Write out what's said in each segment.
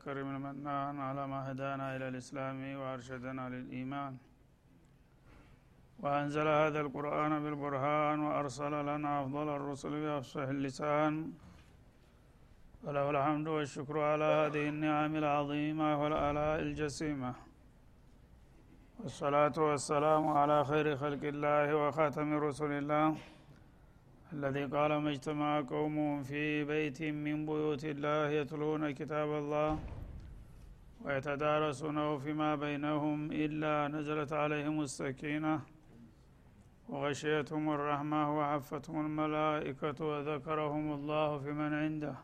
الكريم المنان على ما هدانا إلى الإسلام وأرشدنا للإيمان. وأنزل هذا القرآن بالبرهان وأرسل لنا أفضل الرسل بأفصح اللسان. وله الحمد والشكر على هذه النعم العظيمة والآلاء الجسيمة. والصلاة والسلام على خير خلق الله وخاتم رسل الله. الذي قال ما اجتمع قوم في بيت من بيوت الله يتلون كتاب الله ويتدارسونه فيما بينهم إلا نزلت عليهم السكينة وغشيتهم الرحمة وعفتهم الملائكة وذكرهم الله في من عنده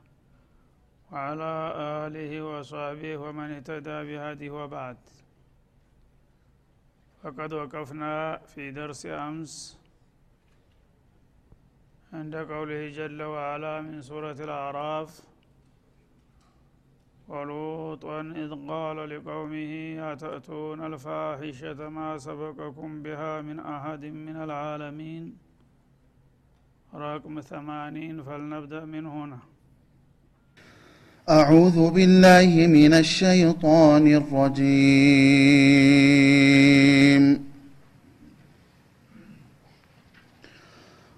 وعلى آله وصحبه ومن اهتدى بهذه وبعد. فقد وقفنا في درس أمس عند قوله جل وعلا من سورة الأعراف ولوطا إذ قال لقومه أتأتون الفاحشة ما سبقكم بها من أحد من العالمين؟ رقم ثمانين فلنبدأ من هنا. أعوذ بالله من الشيطان الرجيم.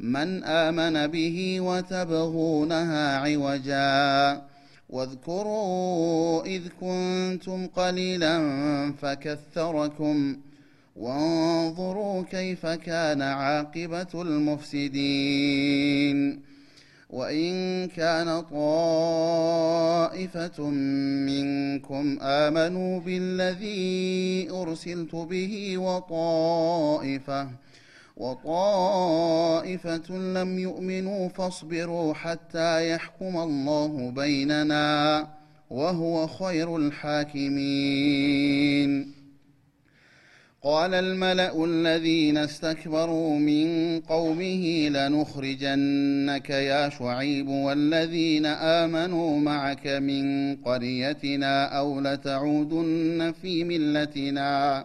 من آمن به وتبغونها عوجا. واذكروا إذ كنتم قليلا فكثركم. وانظروا كيف كان عاقبة المفسدين. وإن كان طائفة منكم آمنوا بالذي أرسلت به وطائفة وطائفة لم يؤمنوا فاصبروا حتى يحكم الله بيننا وهو خير الحاكمين. قال الملأ الذين استكبروا من قومه لنخرجنك يا شعيب والذين آمنوا معك من قريتنا أو لتعودن في ملتنا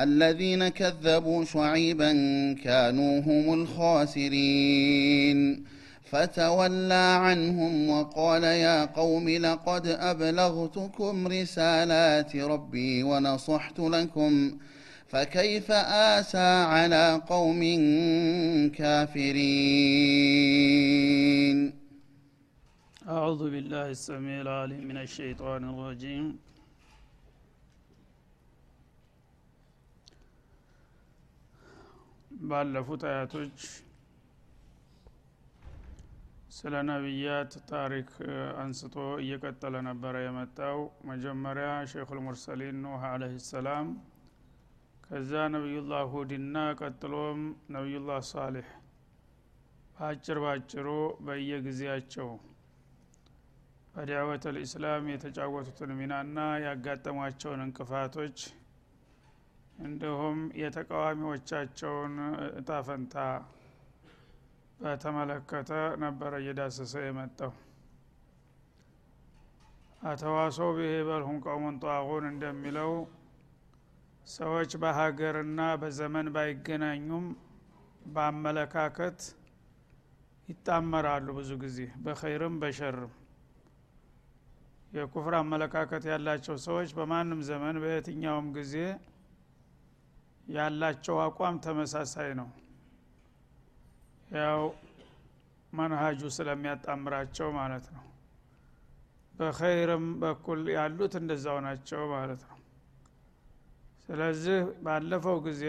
الذين كذبوا شعيبا كانوا هم الخاسرين. فتولى عنهم وقال يا قوم لقد أبلغتكم رسالات ربي ونصحت لكم فكيف آسى على قوم كافرين؟ أعوذ بالله السميع العليم من الشيطان الرجيم. ባለፉት አያቶች ስለ ነቢያት ታሪክ አንስቶ እየቀጠለ ነበረ የመጣው። መጀመሪያ ሼኹል ሙርሰሊን ኑህ አለህ ሰላም ከዛ ነቢዩላህ ሁድና ቀጥሎም ነቢዩላህ ሳሌሕ በአጭር ባጭሩ በየጊዜያቸው በዳዕወት ልእስላም የተጫወቱትን ሚናና ያጋጠሟቸውን እንቅፋቶች እንዲሁም የተቃዋሚዎቻቸውን እጣፈንታ በተመለከተ ነበረ እየዳሰሰ የመጣው። አተዋሰው ብሄ በልሁም ቀውሙን ጧቁን እንደሚለው ሰዎች በሀገርና በዘመን ባይገናኙም በአመለካከት ይጣመራሉ ብዙ ጊዜ በኸይርም በሸርም። የኩፍር አመለካከት ያላቸው ሰዎች በማንም ዘመን በየትኛውም ጊዜ ያላቸው አቋም ተመሳሳይ ነው። ያው መንሃጁ ስለሚያጣምራቸው ማለት ነው። በኸይርም በኩል ያሉት እንደዛው ናቸው ማለት ነው። ስለዚህ ባለፈው ጊዜ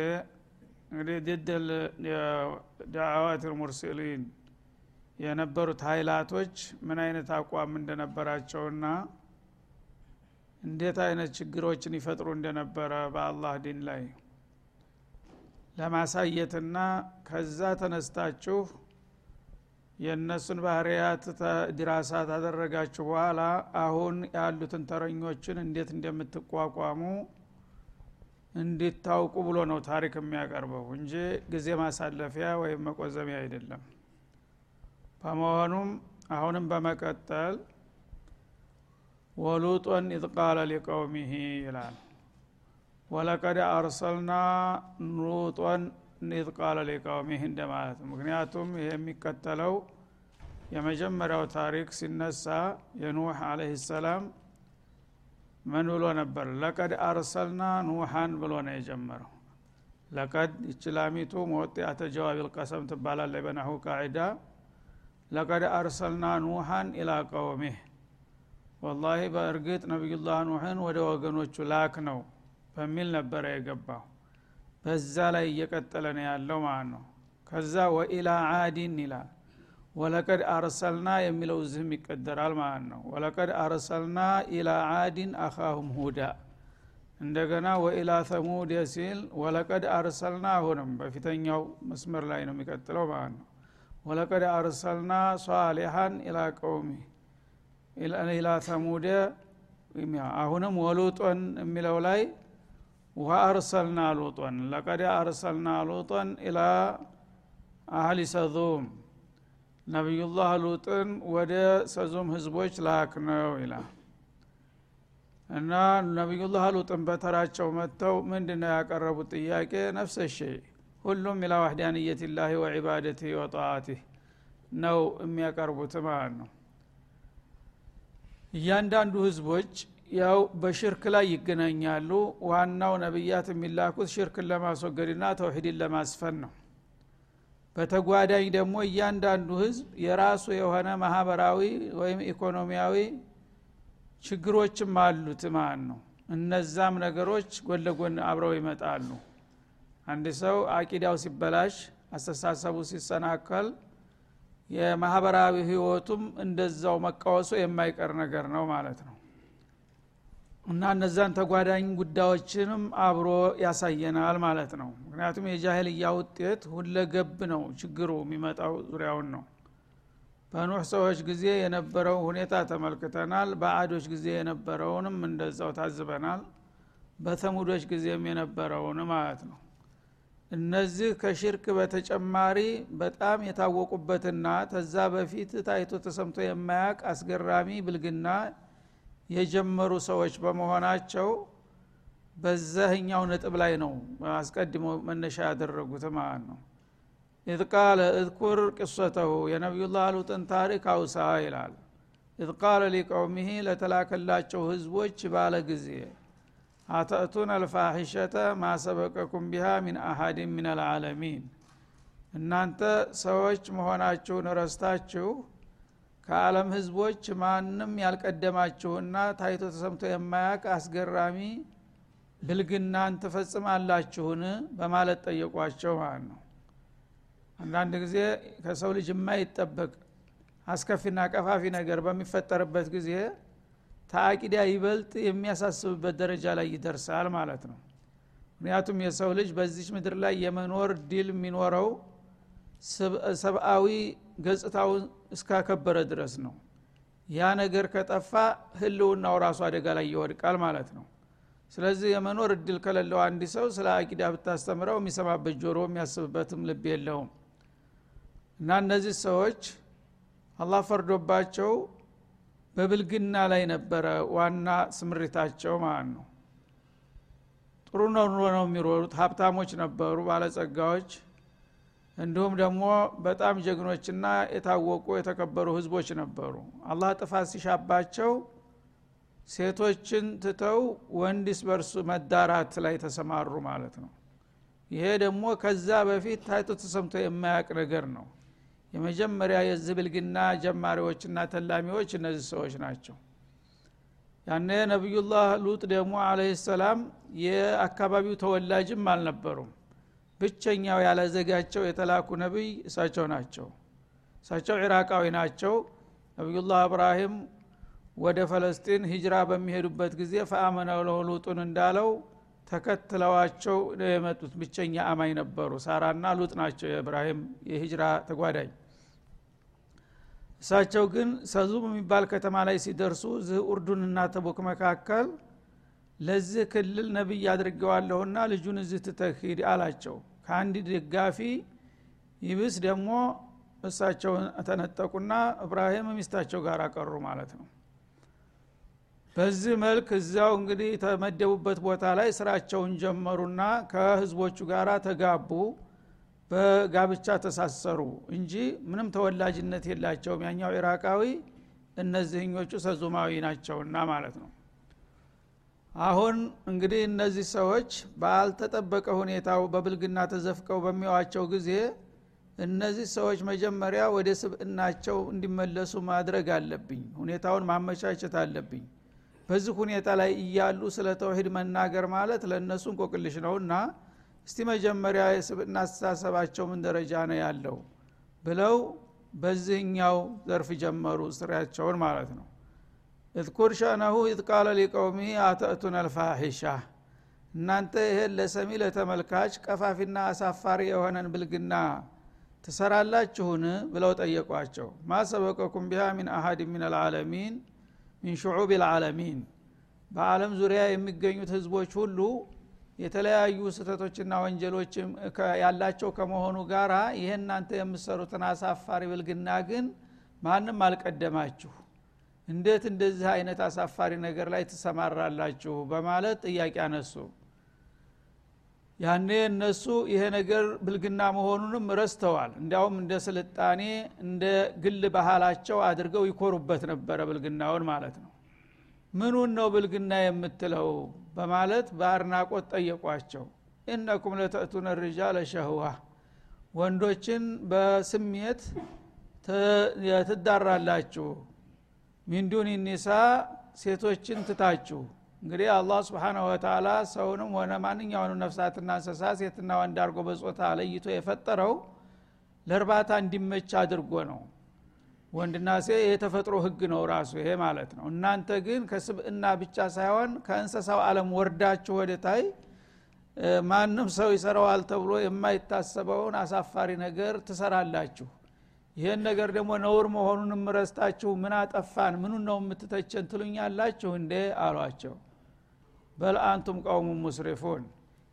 እንግዲህ ድድል ዳዕዋት ልሙርሲሊን የነበሩት ሀይላቶች ምን አይነት አቋም እንደነበራቸውና እንዴት አይነት ችግሮችን ይፈጥሩ እንደነበረ በአላህ ዲን ላይ ለማሳየትና ከዛ ተነስታችሁ የእነሱን ባህርያት دراسة ታደረጋችሁ በኋላ አሁን ያሉትን ተረኞችን እንዴት እንደምትቋቋሙ እንዲታውቁ ብሎ ነው ታሪክ የሚያቀርበው እንጂ ጊዜ ማሳለፊያ ወይም መቆዘሚያ አይደለም። በመሆኑም አሁንም በመቀጠል ولوطا إذ قال لقومه ይላል ولقد أرسلنا لوطا إذ قال لقومه እንደማለት ነው? ምክንያቱም ይሄ የሚከተለው የመጀመሪያው ታሪክ ሲነሳ የኑህ عليه السلام ምን ብሎ ነበር? لقد أرسلنا نوحا ብሎ ነው የጀመረው። لقد ይች لام ኢቱ موطئة جواب القسم ትባላለች በ نحو قاعدة። لقد أرسلنا نوحا إلى قومه። والله በእርግጥ ነቢዩላህ ኑህን ወደ ወገኖቹ ላክነው በሚል ነበረ የገባው። በዛ ላይ እየቀጠለ ነው ያለው ማለት ነው። ከዛ ወኢላ አዲን ይላል። ወለቀድ አርሰልና የሚለው ዝህም ይቀደራል ማለት ነው። ወለቀድ አርሰልና ኢላ አዲን አኻሁም ሁዳ። እንደገና ወኢላ ተሙድ ሲል ወለቀድ አርሰልና አሁንም በፊተኛው መስመር ላይ ነው የሚቀጥለው ማለት ነው። ወለቀድ አርሰልና ሷሊሐን ኢላ ቀውሚ ኢላ ተሙደ አሁንም ወሉጦን የሚለው ላይ ወአርሰልና ሉጦን ለቀድ አርሰልና ሉጦን ኢላ አህሊ ሰዙም። ነቢዩላህ ሉጥን ወደ ሰዙም ህዝቦች ላክ ነው ይላል። እና ነቢዩላህ ሉጥን በተራቸው መጥተው ምንድን ነው ያቀረቡት ጥያቄ? ነፍሰ ሸይ ሁሉም ኢላ ዋህዳንየት ላህ ወዒባደትህ ወጣአትህ ነው የሚያቀርቡት ማለት ነው። እያንዳንዱ ህዝቦች ያው በሽርክ ላይ ይገናኛሉ። ዋናው ነቢያት የሚላኩት ሽርክን ለማስወገድና ተውሂድን ለማስፈን ነው። በተጓዳኝ ደግሞ እያንዳንዱ ህዝብ የራሱ የሆነ ማህበራዊ ወይም ኢኮኖሚያዊ ችግሮችም አሉት ማለት ነው። እነዛም ነገሮች ጎን ለጎን አብረው ይመጣሉ። አንድ ሰው አቂዳው ሲበላሽ አስተሳሰቡ ሲሰናከል የማህበራዊ ህይወቱም እንደዛው መቃወሱ የማይቀር ነገር ነው ማለት ነው እና እነዛን ተጓዳኝ ጉዳዮችንም አብሮ ያሳየናል ማለት ነው። ምክንያቱም የጃህልያ ውጤት ሁለገብ ነው ችግሩ የሚመጣው ዙሪያውን ነው። በኑህ ሰዎች ጊዜ የነበረው ሁኔታ ተመልክተናል። በአዶች ጊዜ የነበረውንም እንደዛው ታዝበናል። በተሙዶች ጊዜም የነበረውን ማለት ነው። እነዚህ ከሽርክ በተጨማሪ በጣም የታወቁበትና ተዛ በፊት ታይቶ ተሰምቶ የማያቅ አስገራሚ ብልግና የጀመሩ ሰዎች በመሆናቸው በዚህኛው ነጥብ ላይ ነው አስቀድሞ መነሻ ያደረጉት ማለት ነው። إذ قال اذكر قصته የነቢዩላህ ሉጥን ታሪክ አውሳ ይላል። إذ قال لقومه ለተላከላቸው ህዝቦች ባለ ጊዜ أتأتون الفاحشة ما سبقكم بها من أحد من العالمين እናንተ ሰዎች መሆናችሁን ረስታችሁ ከዓለም ህዝቦች ማንም ያልቀደማችሁና ታይቶ ተሰምቶ የማያቅ አስገራሚ ብልግናን ትፈጽማላችሁን? በማለት ጠየቋቸው ማለት ነው። አንዳንድ ጊዜ ከሰው ልጅ የማይጠበቅ አስከፊና ቀፋፊ ነገር በሚፈጠርበት ጊዜ ታቂዳ ይበልጥ የሚያሳስብበት ደረጃ ላይ ይደርሳል ማለት ነው። ምክንያቱም የሰው ልጅ በዚች ምድር ላይ የመኖር ድል የሚኖረው ሰብአዊ ገጽታውን እስካከበረ ድረስ ነው። ያ ነገር ከጠፋ ህልውናው ራሱ አደጋ ላይ ይወድቃል ማለት ነው። ስለዚህ የመኖር እድል ከሌለው አንድ ሰው ስለ አቂዳ ብታስተምረው የሚሰማበት ጆሮ የሚያስብበትም ልብ የለውም። እና እነዚህ ሰዎች አላህ ፈርዶባቸው በብልግና ላይ ነበረ ዋና ስምሪታቸው ማለት ነው። ጥሩ ነው ነው የሚሮሩት ሀብታሞች ነበሩ ባለጸጋዎች እንዲሁም ደግሞ በጣም ጀግኖችና የታወቁ የተከበሩ ህዝቦች ነበሩ። አላህ ጥፋት ሲሻባቸው ሴቶችን ትተው ወንድስ በርሱ መዳራት ላይ ተሰማሩ ማለት ነው። ይሄ ደግሞ ከዛ በፊት ታይቶ ተሰምቶ የማያቅ ነገር ነው። የመጀመሪያ የዚህ ጀማሪዎችና ተላሚዎች እነዚህ ሰዎች ናቸው። ያነ ነቢዩላህ ሉጥ ደግሞ አለህ ሰላም የአካባቢው ተወላጅም አልነበሩም ብቸኛው ያለ ዘጋቸው የተላኩ ነቢይ እሳቸው ናቸው። እሳቸው ኢራቃዊ ናቸው። ነቢዩላህ እብራሂም ወደ ፈለስጢን ሂጅራ በሚሄዱበት ጊዜ ፈአመነ ለሁ እንዳለው ተከትለዋቸው የመጡት። ብቸኛ አማኝ ነበሩ። ሳራና ሉጥ ናቸው የእብራሂም የሂጅራ ተጓዳኝ። እሳቸው ግን ሰዙም የሚባል ከተማ ላይ ሲደርሱ ዝህ ኡርዱንና ተቡክ መካከል ለዚህ ክልል ነቢይ አድርገዋለሁና ልጁን እዚህ ትተሂድ አላቸው። ከአንድ ደጋፊ ይብስ ደግሞ እሳቸውን ተነጠቁና እብራሂም ሚስታቸው ጋር ቀሩ ማለት ነው። በዚህ መልክ እዚያው እንግዲህ የተመደቡበት ቦታ ላይ ስራቸውን ጀመሩና ከህዝቦቹ ጋር ተጋቡ። በጋብቻ ተሳሰሩ እንጂ ምንም ተወላጅነት የላቸውም። ያኛው ኢራቃዊ እነዚህኞቹ ሰዙማዊ ናቸውና ማለት ነው አሁን እንግዲህ እነዚህ ሰዎች ባልተጠበቀ ሁኔታው በብልግና ተዘፍቀው በሚዋቸው ጊዜ እነዚህ ሰዎች መጀመሪያ ወደ ስብእናቸው እንዲመለሱ ማድረግ አለብኝ ሁኔታውን ማመቻቸት አለብኝ። በዚህ ሁኔታ ላይ እያሉ ስለ ተውሂድ መናገር ማለት ለእነሱ እንቆቅልሽ ነውና እስቲ መጀመሪያ የስብእና አስተሳሰባቸው ምን ደረጃ ነው ያለው ብለው በዚህኛው ዘርፍ ጀመሩ ስራቸውን ማለት ነው اذكر شأنه إذ قال لقومه أتأتون الفاحشة። እናንተ ይሄን ለሰሚ ለተመልካች ቀፋፊና አሳፋሪ የሆነን ብልግና ትሰራላችሁን? ብለው ጠየቋቸው። ما سبقكم بها من أحد من العالمين ሚን ሽዑብ ልዓለሚን በአለም ዙሪያ የሚገኙት ህዝቦች ሁሉ የተለያዩ ስህተቶችና ወንጀሎች ያላቸው ከመሆኑ ጋር ይህ እናንተ የምሰሩትን አሳፋሪ ብልግና ግን ማንም አልቀደማችሁ እንዴት እንደዚህ አይነት አሳፋሪ ነገር ላይ ትሰማራላችሁ? በማለት ጥያቄ አነሱ። ያኔ እነሱ ይሄ ነገር ብልግና መሆኑንም ረስተዋል። እንዲያውም እንደ ስልጣኔ እንደ ግል ባህላቸው አድርገው ይኮሩበት ነበረ ብልግናውን ማለት ነው። ምኑን ነው ብልግና የምትለው? በማለት በአድናቆት ጠየቋቸው። ኢነኩም ለተእቱነ ሪጃለ ሸህዋ ወንዶችን በስሜት ትዳራላችሁ ሚንዱን ኒሳ ሴቶችን ትታችሁ። እንግዲህ አላህ ስብሓናሁ ወተላ ሰውንም ሆነ ማንኛውንም ነፍሳትና እንስሳ ሴትና ወንድ አድርጎ በጾታ ለይቶ የፈጠረው ለእርባታ እንዲመች አድርጎ ነው። ወንድና ሴ የተፈጥሮ ህግ ነው ራሱ ይሄ ማለት ነው። እናንተ ግን ከስብእና ብቻ ሳይሆን ከእንስሳው አለም ወርዳችሁ ወደታይ ማንም ሰው ይሰራዋል ተብሎ የማይታሰበውን አሳፋሪ ነገር ትሰራላችሁ ይህን ነገር ደግሞ ነውር መሆኑንም ረስታችሁ ምን አጠፋን? ምኑን ነው የምትተቸን ትሉኛላችሁ እንዴ? አሏቸው። በል አንቱም ቀውሙ ሙስሪፉን።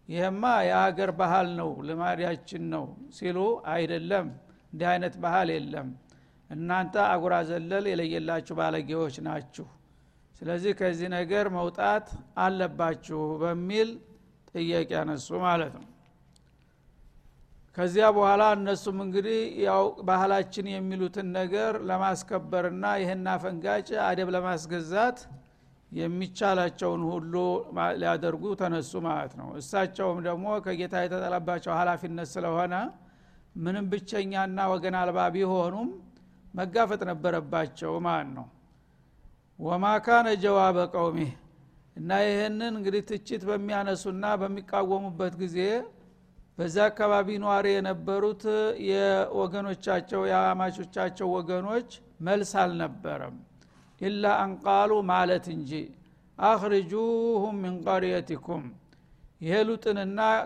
ይህማ የሀገር ባህል ነው ልማዳችን ነው ሲሉ አይደለም እንዲህ አይነት ባህል የለም። እናንተ አጉራ ዘለል የለየላችሁ ባለጌዎች ናችሁ። ስለዚህ ከዚህ ነገር መውጣት አለባችሁ በሚል ጥያቄ ያነሱ ማለት ነው ከዚያ በኋላ እነሱም እንግዲህ ያው ባህላችን የሚሉትን ነገር ለማስከበርና ይህን አፈንጋጭ አደብ ለማስገዛት የሚቻላቸውን ሁሉ ሊያደርጉ ተነሱ ማለት ነው። እሳቸውም ደግሞ ከጌታ የተጠለባቸው ሀላፊነት ስለሆነ ምንም ብቸኛና ወገን አልባ ቢሆኑም መጋፈጥ ነበረባቸው ማለት ነው። ወማ ካነ ጀዋበ ቀውሚህ እና ይህንን እንግዲህ ትችት በሚያነሱና በሚቃወሙበት ጊዜ በዛ አካባቢ ነዋሪ የነበሩት የወገኖቻቸው የአማቾቻቸው ወገኖች መልስ አልነበረም። ኢላ አንቃሉ ማለት እንጂ አኽርጁሁም ሚን ቀርየቲኩም ይሄ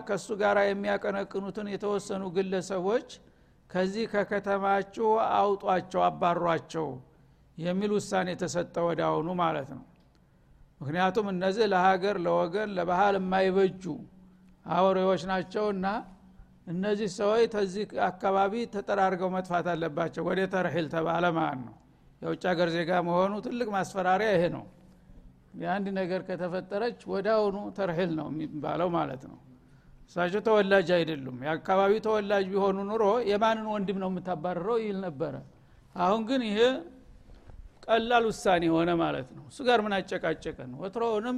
ከእሱ ጋር የሚያቀነቅኑትን የተወሰኑ ግለሰቦች ከዚህ ከከተማችሁ አውጧቸው አባሯቸው የሚል ውሳኔ የተሰጠ ወደ አሁኑ ማለት ነው። ምክንያቱም እነዚህ ለሀገር ለወገን ለባህል የማይበጁ አውሬዎች ናቸውና እነዚህ ሰዎች ተዚህ አካባቢ ተጠራርገው መጥፋት አለባቸው። ወደ ተርሒል ተባለ ማለት ነው። የውጭ ሀገር ዜጋ መሆኑ ትልቅ ማስፈራሪያ ይሄ ነው። የአንድ ነገር ከተፈጠረች አሁኑ ተርሒል ነው የሚባለው ማለት ነው። እሳቸው ተወላጅ አይደሉም። የአካባቢው ተወላጅ ቢሆኑ ኑሮ የማንን ወንድም ነው የምታባረረው ይል ነበረ። አሁን ግን ይሄ ቀላል ውሳኔ ሆነ ማለት ነው። እሱ ጋር ምን አጨቃጨቀን ወትሮውንም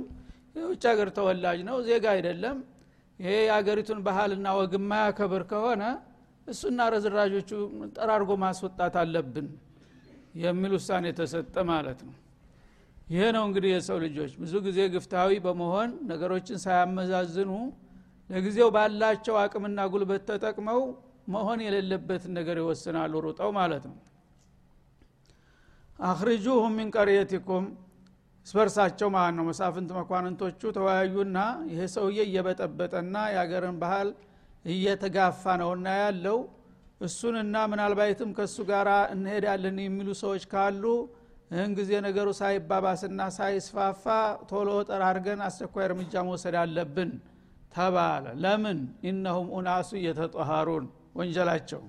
የውጭ ሀገር ተወላጅ ነው ዜጋ አይደለም ይሄ የሀገሪቱን ባህልና ወግ የማያከብር ከሆነ እሱና ረዝራዦቹ ጠራርጎ ማስወጣት አለብን የሚል ውሳኔ ተሰጠ ማለት ነው። ይሄ ነው እንግዲህ የሰው ልጆች ብዙ ጊዜ ግፍታዊ በመሆን ነገሮችን ሳያመዛዝኑ ለጊዜው ባላቸው አቅምና ጉልበት ተጠቅመው መሆን የሌለበትን ነገር ይወስናሉ ሩጠው ማለት ነው። አክርጁሁም ሚን ቀርየቲኩም ስበርሳቸው ማለት ነው መሳፍንት መኳንንቶቹ ተወያዩና ይሄ ሰውዬ እየበጠበጠና የአገርን ባህል እየተጋፋ ነውና ያለው እሱንና ምናልባይትም ከእሱ ጋር እንሄዳለን የሚሉ ሰዎች ካሉ ይህን ጊዜ ነገሩ ሳይባባስና ሳይስፋፋ ቶሎ ጠራርገን አስቸኳይ እርምጃ መውሰድ አለብን ተባለ። ለምን? ኢነሁም ኡናሱ እየተጠሃሩን ወንጀላቸው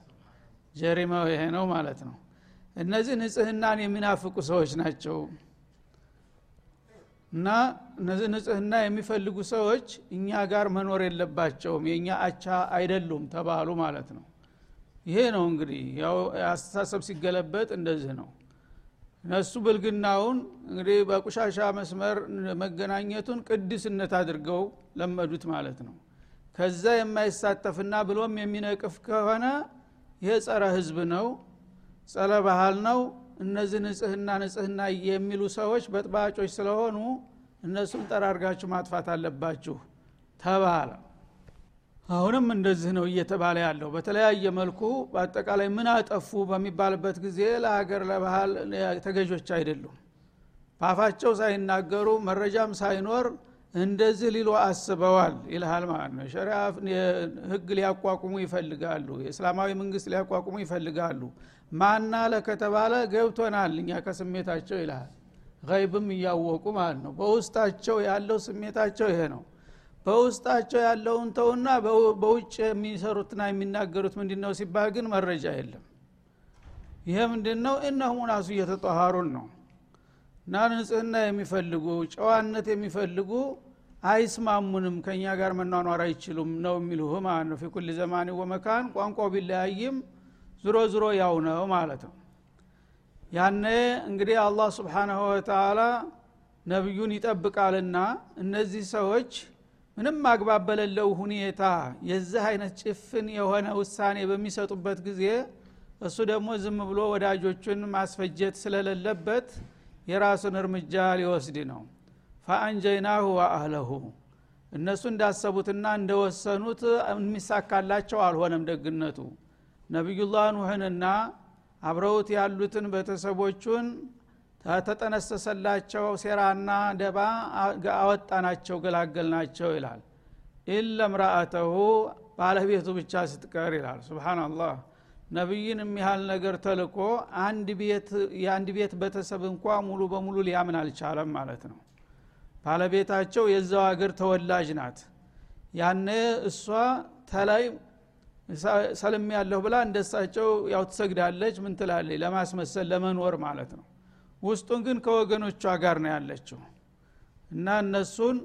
ጀሪማው ይሄ ነው ማለት ነው። እነዚህ ንጽህናን የሚናፍቁ ሰዎች ናቸው እና እነዚህ ንጽህና የሚፈልጉ ሰዎች እኛ ጋር መኖር የለባቸውም የእኛ አቻ አይደሉም ተባሉ ማለት ነው። ይሄ ነው እንግዲህ ያው አስተሳሰብ ሲገለበጥ እንደዚህ ነው። እነሱ ብልግናውን እንግዲህ በቁሻሻ መስመር መገናኘቱን ቅድስነት አድርገው ለመዱት ማለት ነው። ከዛ የማይሳተፍና ብሎም የሚነቅፍ ከሆነ ይሄ ጸረ ህዝብ ነው ጸረ ባህል ነው እነዚህ ንጽህና ንጽህና የሚሉ ሰዎች በጥባጮች ስለሆኑ እነሱም ጠራርጋችሁ ማጥፋት አለባችሁ ተባለ። አሁንም እንደዚህ ነው እየተባለ ያለው። በተለያየ መልኩ በአጠቃላይ ምን አጠፉ በሚባልበት ጊዜ ለሀገር ለባህል ተገዦች አይደሉም። በአፋቸው ሳይናገሩ መረጃም ሳይኖር እንደዚህ ሊሉ አስበዋል ይልሃል ማለት ነው። ሸሪያ ህግ ሊያቋቁሙ ይፈልጋሉ የእስላማዊ መንግስት ሊያቋቁሙ ይፈልጋሉ ማና ለከተባለ ገብቶናል እኛ ከስሜታቸው ይልሃል። ይብም እያወቁ ማለት ነው። በውስጣቸው ያለው ስሜታቸው ይሄ ነው። በውስጣቸው ያለውን ተውና በውጭ የሚሰሩትና የሚናገሩት ምንድ ነው ሲባል ግን መረጃ የለም። ይሄ ምንድ ነው እነሁም ናሱ እየተጠሃሩን ነው። እና ንጽህና የሚፈልጉ ጨዋነት የሚፈልጉ አይስማሙንም ከእኛ ጋር መኗኗር አይችሉም ነው የሚልህ ማለት ነው። ፊኩል ዘማን ወመካን ቋንቋው ቢለያይም ዝሮ ዝሮ ያው ነው ማለት ነው። ያነ እንግዲህ አላህ ስብሓናሁ ወተላ ነቢዩን ይጠብቃልና እነዚህ ሰዎች ምንም አግባብ በሌለው ሁኔታ የዚህ አይነት ጭፍን የሆነ ውሳኔ በሚሰጡበት ጊዜ እሱ ደግሞ ዝም ብሎ ወዳጆቹን ማስፈጀት ስለሌለበት የራሱን እርምጃ ሊወስድ ነው። ፈአንጀይናሁ ወአህለሁ እነሱ እንዳሰቡትና እንደወሰኑት የሚሳካላቸው አልሆነም ደግነቱ ነቢዩላህ ኑህንና አብረውት ያሉትን ቤተሰቦቹን ተጠነሰሰላቸው ሴራና ደባ አወጣናቸው ገላገልናቸው ይላል። ኢለ ምራአተሁ ባለቤቱ ብቻ ስትቀር ይላል። ስብናላህ ነቢይን የሚያህል ነገር ተልኮ የአንድ ቤት ቤተሰብ እንኳ ሙሉ በሙሉ ሊያምን አልቻለም ማለት ነው። ባለቤታቸው የዛው ሀገር ተወላጅ ናት። ያነ እሷ ተላይ ሰልም ያለሁ ብላ እንደሳቸው ያው ትሰግዳለች ምን ትላለች? ለማስመሰል ለመኖር ማለት ነው። ውስጡን ግን ከወገኖቿ ጋር ነው ያለችው። እና እነሱን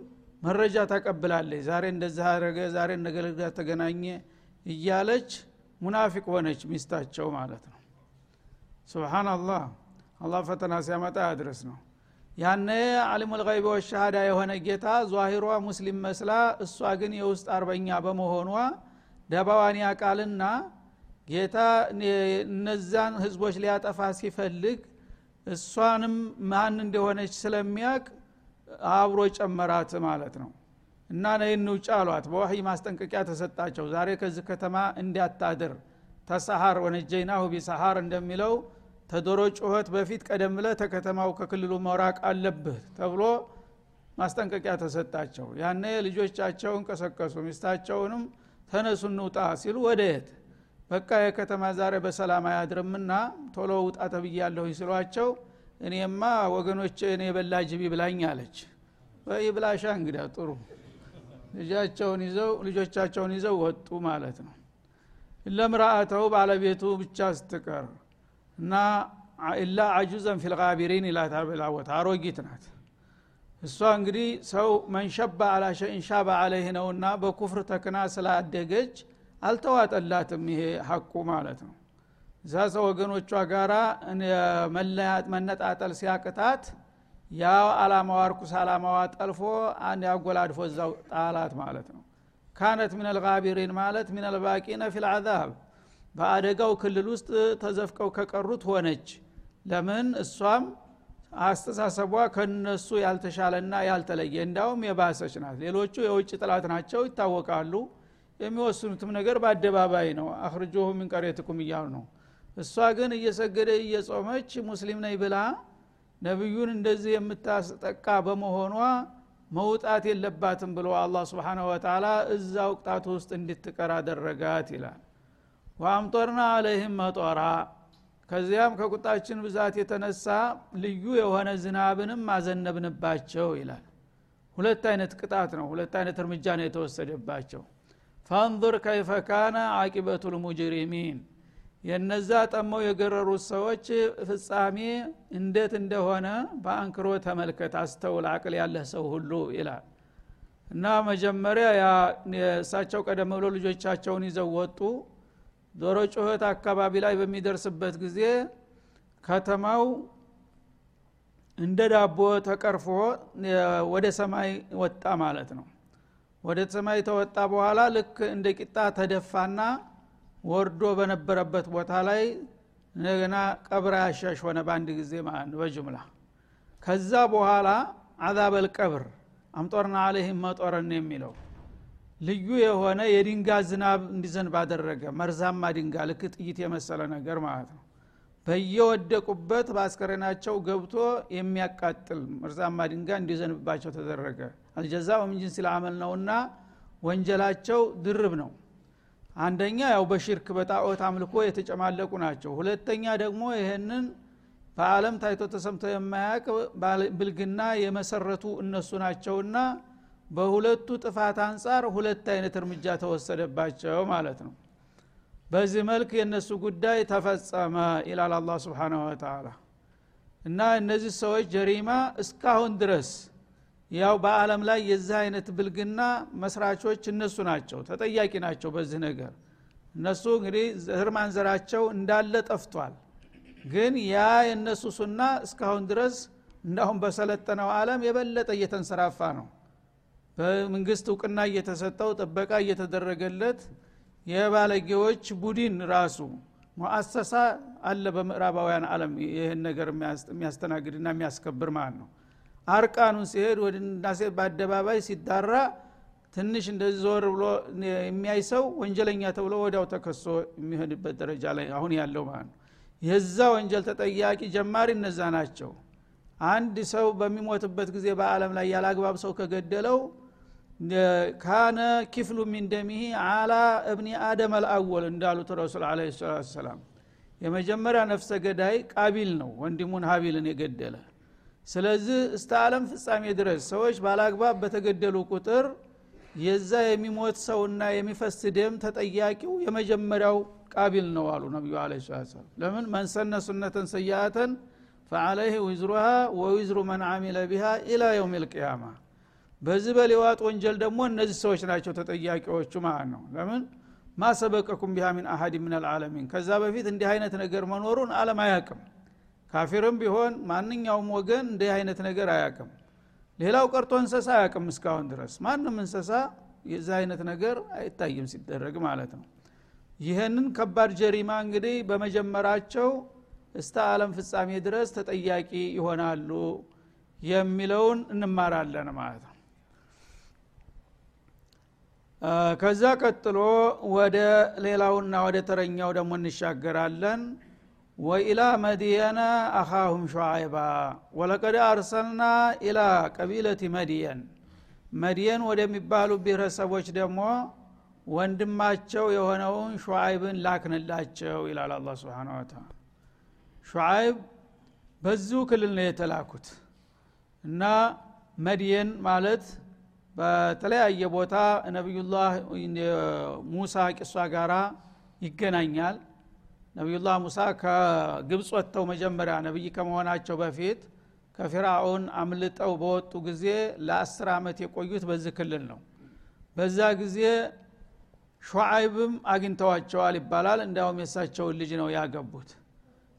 መረጃ ታቀብላለች። ዛሬ እንደዚህ አረገ ዛሬ ነገለጋ ተገናኘ እያለች ሙናፊቅ ሆነች ሚስታቸው ማለት ነው። ስብሓናላህ አላህ ፈተና ሲያመጣ ያድረስ ነው ያነ አሊሙ ልይብ ወሻሃዳ የሆነ ጌታ ዟሂሯ ሙስሊም መስላ እሷ ግን የውስጥ አርበኛ በመሆኗ ደባዋን ያቃልና ጌታ እነዛን ህዝቦች ሊያጠፋ ሲፈልግ እሷንም ማን እንደሆነች ስለሚያቅ አብሮ ጨመራት ማለት ነው። እና ነይ እንውጭ አሏት። በወህይ ማስጠንቀቂያ ተሰጣቸው። ዛሬ ከዚህ ከተማ እንዲያታድር ተሰሃር ወነጀይናሁ ቢሰሃር እንደሚለው ተዶሮ ጩኸት በፊት ቀደም ብለ ተከተማው ከክልሉ መራቅ አለብህ ተብሎ ማስጠንቀቂያ ተሰጣቸው። ያነ ልጆቻቸውን ቀሰቀሱ ሚስታቸውንም ተነሱ እንውጣ ሲሉ ወደ የት በቃ የከተማ ዛሬ በሰላም አያድርምና ቶሎ ውጣ ተብያለሁ ሲሏቸው እኔማ ወገኖች እኔ የበላ ጅቢ ብላኝ አለች። ይብላሻ እንግዲያ ጥሩ። ልጃቸውን ይዘው ልጆቻቸውን ይዘው ወጡ ማለት ነው። ለምራአተው ባለቤቱ ብቻ ስትቀር እና ኢላ አጁዘን ፊልጋቢሪን ይላታል ብላወት አሮጊት ናት እሷ እንግዲህ ሰው መንሸባ አላ ሸይን ሻባ አለይህ ነውና በኩፍር ተክና ስላደገች አልተዋጠላትም ይሄ ሀቁ ማለት ነው። እዛ ሰው ወገኖቿ ጋራ መለያት መነጣጠል ሲያቅታት ያ አላማዋ እርኩስ አላማዋ ጠልፎ ያጎላድፎ እዛው ጣላት ማለት ነው። ካነት ምን አልጋቢሪን ማለት ምን አልባቂነ ፊልዓዛብ በአደጋው ክልል ውስጥ ተዘፍቀው ከቀሩት ሆነች። ለምን? እሷም አስተሳሰቧ ከነሱ ያልተሻለና ያልተለየ እንዳውም የባሰች ናት። ሌሎቹ የውጭ ጥላት ናቸው ይታወቃሉ። የሚወስኑትም ነገር በአደባባይ ነው። አክርጆሁ ምን እያሉ ነው። እሷ ግን እየሰገደ እየጾመች ሙስሊም ነኝ ብላ ነቢዩን እንደዚህ የምታስጠቃ በመሆኗ መውጣት የለባትም ብሎ አላህ ስብሓነ ወተላ እዛ ውቅጣቱ ውስጥ እንድትቀር አደረጋት ይላል። ወአምጦርና አለይህም መጦራ ከዚያም ከቁጣችን ብዛት የተነሳ ልዩ የሆነ ዝናብንም አዘነብንባቸው ይላል። ሁለት አይነት ቅጣት ነው ሁለት አይነት እርምጃ ነው የተወሰደባቸው። ፈንظር ከይፈ ካነ አቂበቱ ልሙጅሪሚን የነዛ ጠመው የገረሩት ሰዎች ፍጻሜ እንዴት እንደሆነ በአንክሮ ተመልከት አስተውል አቅል ያለህ ሰው ሁሉ ይላል። እና መጀመሪያ እሳቸው ቀደም ብሎ ልጆቻቸውን ይዘው ወጡ ዶሮ ጩኸት አካባቢ ላይ በሚደርስበት ጊዜ ከተማው እንደ ዳቦ ተቀርፎ ወደ ሰማይ ወጣ ማለት ነው። ወደ ሰማይ ተወጣ በኋላ ልክ እንደ ቂጣ ተደፋና ወርዶ በነበረበት ቦታ ላይ እንደገና ቀብር ያሻሽ ሆነ በአንድ ጊዜ ማለት በጅምላ። ከዛ በኋላ አዛበል ቀብር አምጦርና አለህም መጦረን የሚለው ልዩ የሆነ የድንጋ ዝናብ እንዲዘንብ አደረገ። መርዛማ ድንጋ ልክ ጥይት የመሰለ ነገር ማለት ነው። በየወደቁበት በአስከሬናቸው ገብቶ የሚያቃጥል መርዛማ ድንጋ እንዲዘንብባቸው ተደረገ። አልጀዛ ወምንጅን ሲልአመል ነውና ወንጀላቸው ድርብ ነው። አንደኛ ያው በሽርክ በጣዖት አምልኮ የተጨማለቁ ናቸው። ሁለተኛ ደግሞ ይህንን በአለም ታይቶ ተሰምቶ የማያቅ ብልግና የመሰረቱ እነሱ ናቸውና በሁለቱ ጥፋት አንጻር ሁለት አይነት እርምጃ ተወሰደባቸው ማለት ነው። በዚህ መልክ የእነሱ ጉዳይ ተፈጸመ ይላል አላ ስብንሁ ወተላ እና እነዚህ ሰዎች ጀሪማ እስካሁን ድረስ ያው በአለም ላይ የዚህ አይነት ብልግና መስራቾች እነሱ ናቸው ተጠያቂ ናቸው በዚህ ነገር። እነሱ እንግዲህ ዘር ማንዘራቸው እንዳለ ጠፍቷል። ግን ያ የእነሱ ሱና እስካሁን ድረስ እንዳሁን በሰለጠነው አለም የበለጠ እየተንሰራፋ ነው በመንግስት እውቅና እየተሰጠው ጥበቃ እየተደረገለት የባለጌዎች ቡድን ራሱ ሙአሰሳ አለ በምዕራባውያን አለም ይህን ነገር የሚያስተናግድና የሚያስከብር ማለት ነው። አርቃኑን ሲሄድ ወደ ናሴ በአደባባይ ሲዳራ ትንሽ እንደዚህ ዞር ብሎ የሚያይ ሰው ወንጀለኛ ተብሎ ወዲያው ተከሶ የሚሆንበት ደረጃ ላይ አሁን ያለው ማለት ነው። የዛ ወንጀል ተጠያቂ ጀማሪ እነዛ ናቸው። አንድ ሰው በሚሞትበት ጊዜ በአለም ላይ ያላግባብ ሰው ከገደለው ካነ ኪፍሉ ሚን ደሚሂ አላ እብኒ አደም አልአወል እንዳሉት ረሱል አለ ሰላት ሰላም የመጀመሪያ ነፍሰ ገዳይ ቃቢል ነው ወንድሙን ሀቢልን የገደለ። ስለዚህ እስተ ዓለም ፍጻሜ ድረስ ሰዎች ባላግባብ በተገደሉ ቁጥር የዛ የሚሞት ሰውና የሚፈስ ደም ተጠያቂው የመጀመሪያው ቃቢል ነው አሉ ነቢዩ አለ ሰላም ለምን? መንሰነ ሱነተን ሰያአተን ፈአለይህ ዊዝሩሃ ወዊዝሩ መን አሚለ ቢሃ ኢላ የውም ልቅያማ በዚህ በሌዋጥ ወንጀል ደግሞ እነዚህ ሰዎች ናቸው ተጠያቂዎቹ ማለት ነው። ለምን? ማሰበቀኩም ቢሃ ሚን አሀድ ምን አልዓለሚን። ከዛ በፊት እንዲህ አይነት ነገር መኖሩን አለም አያቅም ካፊርም ቢሆን ማንኛውም ወገን እንዲህ አይነት ነገር አያቅም ሌላው ቀርቶ እንሰሳ አያቅም እስካሁን ድረስ። ማንም እንሰሳ የዚ አይነት ነገር አይታይም ሲደረግ ማለት ነው። ይህንን ከባድ ጀሪማ እንግዲህ በመጀመራቸው እስተ ዓለም ፍጻሜ ድረስ ተጠያቂ ይሆናሉ የሚለውን እንማራለን ማለት ነው ከዛ ቀጥሎ ወደ ሌላውና ወደ ተረኛው ደግሞ እንሻገራለን። ወኢላ መድየነ አኻሁም ሸዓይባ ወለቀድ አርሰልና ኢላ ቀቢለት መድየን መድየን ወደሚባሉ ብሔረሰቦች ደግሞ ወንድማቸው የሆነውን ሹዓይብን ላክንላቸው ይላል አላ ስብን ወተላ ሹዓይብ በዚሁ ክልል ነው የተላኩት። እና መድየን ማለት በተለያየ ቦታ ነቢዩላህ ሙሳ ቂሷ ጋራ ይገናኛል። ነቢዩላህ ሙሳ ከግብፅ ወጥተው መጀመሪያ ነቢይ ከመሆናቸው በፊት ከፊራውን አምልጠው በወጡ ጊዜ ለአስር ዓመት የቆዩት በዚህ ክልል ነው። በዛ ጊዜ ሹዓይብም አግኝተዋቸዋል ይባላል። እንዲያውም የሳቸውን ልጅ ነው ያገቡት።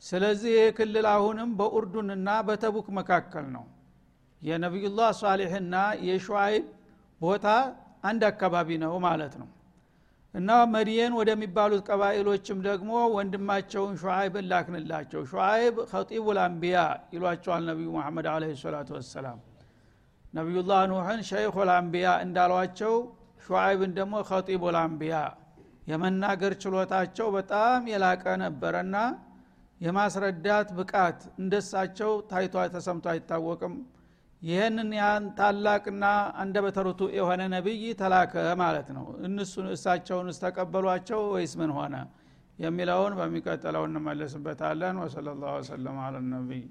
ስለዚህ ይህ ክልል አሁንም በኡርዱንና በተቡክ መካከል ነው። የነቢዩላህ ሷሊሕና የሹዓይብ ቦታ አንድ አካባቢ ነው ማለት ነው። እና መድየን ወደሚባሉት ቀባኢሎችም ደግሞ ወንድማቸውን ሹዓይብን ላክንላቸው። ሹዓይብ ከጢቡ ልአንቢያ ይሏቸዋል ነቢዩ መሐመድ አለ ሰላቱ ወሰላም። ነቢዩላህ ኑሕን ሸይኹ ልአንቢያ እንዳሏቸው ሹዓይብን ደግሞ ከጢቡ ልአንቢያ የመናገር ችሎታቸው በጣም የላቀ ነበረና የማስረዳት ብቃት እንደሳቸው ታይቶ ተሰምቶ አይታወቅም ይህንን ያን ታላቅና አንደበተ ርቱዕ የሆነ ነቢይ ተላከ ማለት ነው። እነሱ እሳቸውን ተቀበሏቸው ወይስ ምን ሆነ የሚለውን በሚቀጥለው እንመለስበታለን። ወሰለ ላሁ ወሰለም አለ ነቢይ